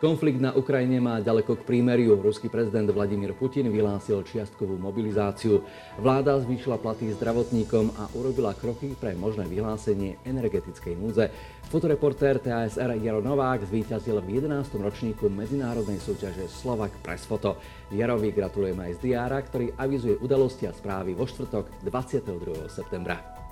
Konflikt na Ukrajine má ďaleko k prímeriu. Ruský prezident Vladimír Putin vyhlásil čiastkovú mobilizáciu. Vláda zvýšila platy zdravotníkom a urobila kroky pre možné vyhlásenie energetickej núdze. Fotoreportér TASR Jaro Novák zvíťazil v 11. ročníku medzinárodnej súťaže Slovak Press Photo. Jarovi gratulujeme aj z diára, ktorý avizuje udalosti a správy vo štvrtok 22. septembra.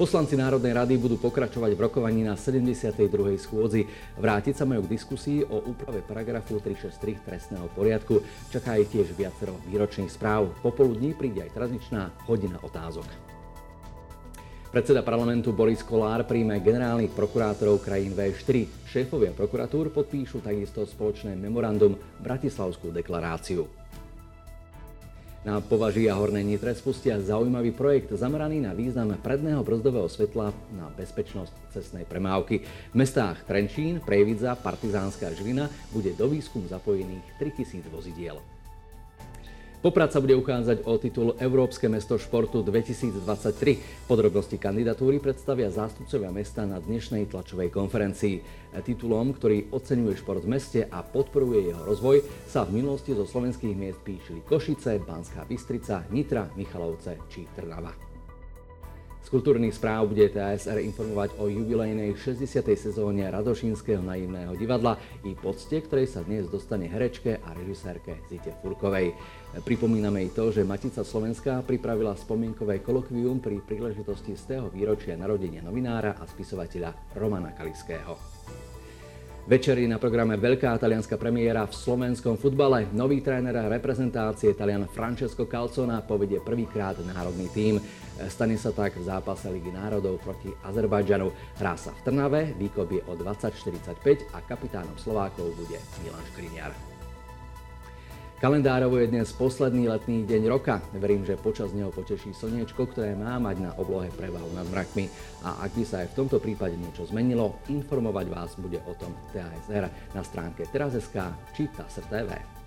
Poslanci Národnej rady budú pokračovať v rokovaní na 72. schôdzi. Vrátiť sa majú k diskusii o úprave paragrafu 363 trestného poriadku. Čaká ich tiež viacero výročných správ. Popoludní príde aj tradičná hodina otázok. Predseda parlamentu Boris Kolár príjme generálnych prokurátorov krajín V4. Šéfovia prokuratúr podpíšu takisto spoločné memorandum Bratislavskú deklaráciu. Na považí a Hornej Nitre spustia zaujímavý projekt zameraný na význam predného brzdového svetla na bezpečnosť cestnej premávky. V mestách Trenčín, Prejvidza, Partizánska Žilina bude do výskum zapojených 3000 vozidiel. Poprad sa bude uchádzať o titul Európske mesto športu 2023. Podrobnosti kandidatúry predstavia zástupcovia mesta na dnešnej tlačovej konferencii. Titulom, ktorý oceňuje šport v meste a podporuje jeho rozvoj, sa v minulosti zo slovenských miest píšili Košice, Banská Bystrica, Nitra, Michalovce či Trnava. Kultúrnych správ bude TSR informovať o jubilejnej 60. sezóne Radošinského naivného divadla i pocte, ktorej sa dnes dostane herečke a režisérke Zite Furkovej. Pripomíname i to, že Matica Slovenska pripravila spomienkové kolokvium pri príležitosti z tého výročia narodenia novinára a spisovateľa Romana Kaliského. Večer na programe veľká talianská premiéra v slovenskom futbale. Nový tréner reprezentácie Talian Francesco Calzona povedie prvýkrát národný tím. Stane sa tak v zápase Ligy národov proti Azerbajdžanu. Hrá sa v Trnave, výkop je o 20.45 a kapitánom Slovákov bude Milan Škriniar. Kalendárovo je dnes posledný letný deň roka. Verím, že počas neho poteší slniečko, ktoré má mať na oblohe prevahu nad mrakmi. A ak by sa aj v tomto prípade niečo zmenilo, informovať vás bude o tom TASR na stránke teraz.sk či TASR